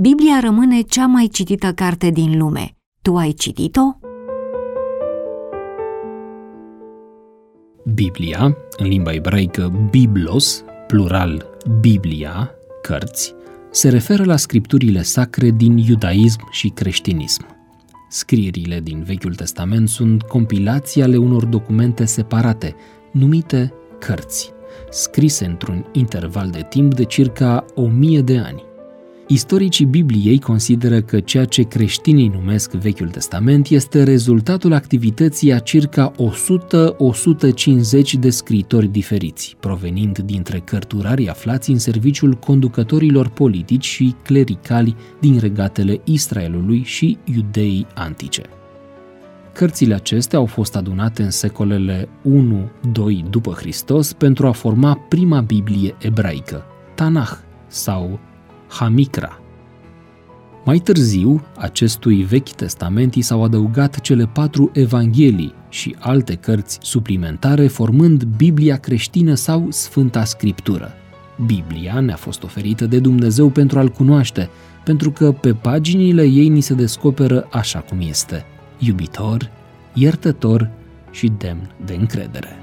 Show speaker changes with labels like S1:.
S1: Biblia rămâne cea mai citită carte din lume. Tu ai citit-o?
S2: Biblia, în limba ebraică Biblos, plural Biblia, cărți, se referă la scripturile sacre din iudaism și creștinism. Scrierile din Vechiul Testament sunt compilații ale unor documente separate, numite cărți, scrise într-un interval de timp de circa o mie de ani. Istoricii Bibliei consideră că ceea ce creștinii numesc Vechiul Testament este rezultatul activității a circa 100-150 de scritori diferiți, provenind dintre cărturarii aflați în serviciul conducătorilor politici și clericali din regatele Israelului și iudeii antice. Cărțile acestea au fost adunate în secolele 1-2 după Hristos pentru a forma prima Biblie ebraică, Tanah sau Hamikra. Mai târziu, acestui Vechi Testament i s-au adăugat cele patru evanghelii și alte cărți suplimentare, formând Biblia creștină sau Sfânta Scriptură. Biblia ne-a fost oferită de Dumnezeu pentru a-L cunoaște, pentru că pe paginile ei ni se descoperă așa cum este, iubitor, iertător și demn de încredere.